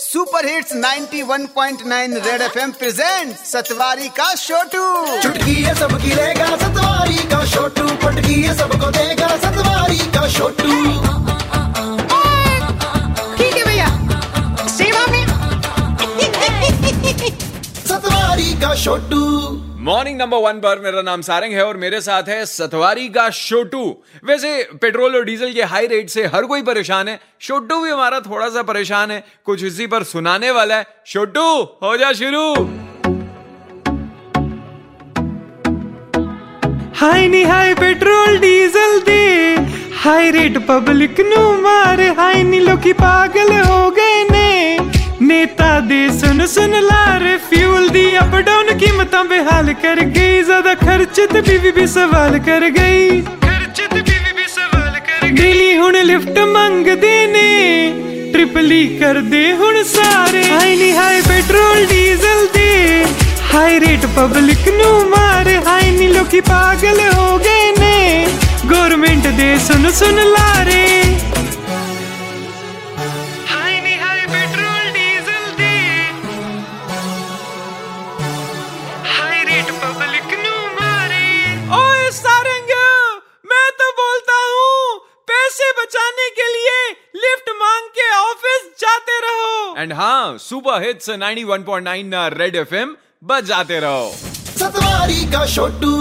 Super hits 91.9 red FM present सतवारी का छोटू चुटकी है सबकी रहेगा, सतवारी का छोटू पटकी सबको देगा, सतवारी का छोटू का छोटू मॉर्निंग नंबर वन पर मेरा नाम सारंग है और मेरे साथ है सतवारी का छोटू वैसे पेट्रोल और डीजल के हाई रेट से हर कोई परेशान है। छोटू भी हमारा थोड़ा सा परेशान है। कुछ इसी पर सुनाने वाला है। छोटू हो जा शुरू। हाय नी हाय पेट्रोल डीजल दे। हाई रेट पब्लिक नु मारे। हाय नी लोकी पागल हो गए ने। ਨੇਤਾ ਦੇ ਸੁਨ ਸੁਨ ਲਾਰੇ ਫਿਊਲ ਦੀ ਅਪ ਡਾਊਨ ਕੀਮਤਾਂ ਬੇਹਾਲ ਕਰ ਗਈ। ਜ਼ਿਆਦਾ ਖਰਚ ਤੇ ਬੀਵੀ ਵੀ ਸਵਾਲ ਕਰ ਗਈ। ਖਰਚ ਤੇ ਬੀਵੀ ਵੀ ਸਵਾਲ ਕਰ ਗਈ। ਡੇਲੀ ਹੁਣ ਲਿਫਟ ਮੰਗਦੇ ਨੇ ਟ੍ਰਿਪਲੀ ਕਰਦੇ ਹੁਣ ਸਾਰੇ। ਹਾਈ ਨੀ ਹਾਈ ਪੈਟਰੋਲ ਡੀਜ਼ਲ ਦੇ ਹਾਈ ਰੇਟ ਪਬਲਿਕ ਨੂੰ ਮਾਰ। ਹਾਈ ਨੀ ਲੋਕੀ ਪਾਗਲ ਹੋ ਗਏ ਨੇ। ਗਵਰਨਮੈਂਟ ਦੇ ਸੁਨ ਸੁਨ ਲਾਰੇ। एंड हाँ सुपर हिट्स 91.9 रेड एफएम बजाते रहो। सतवारी का छोटू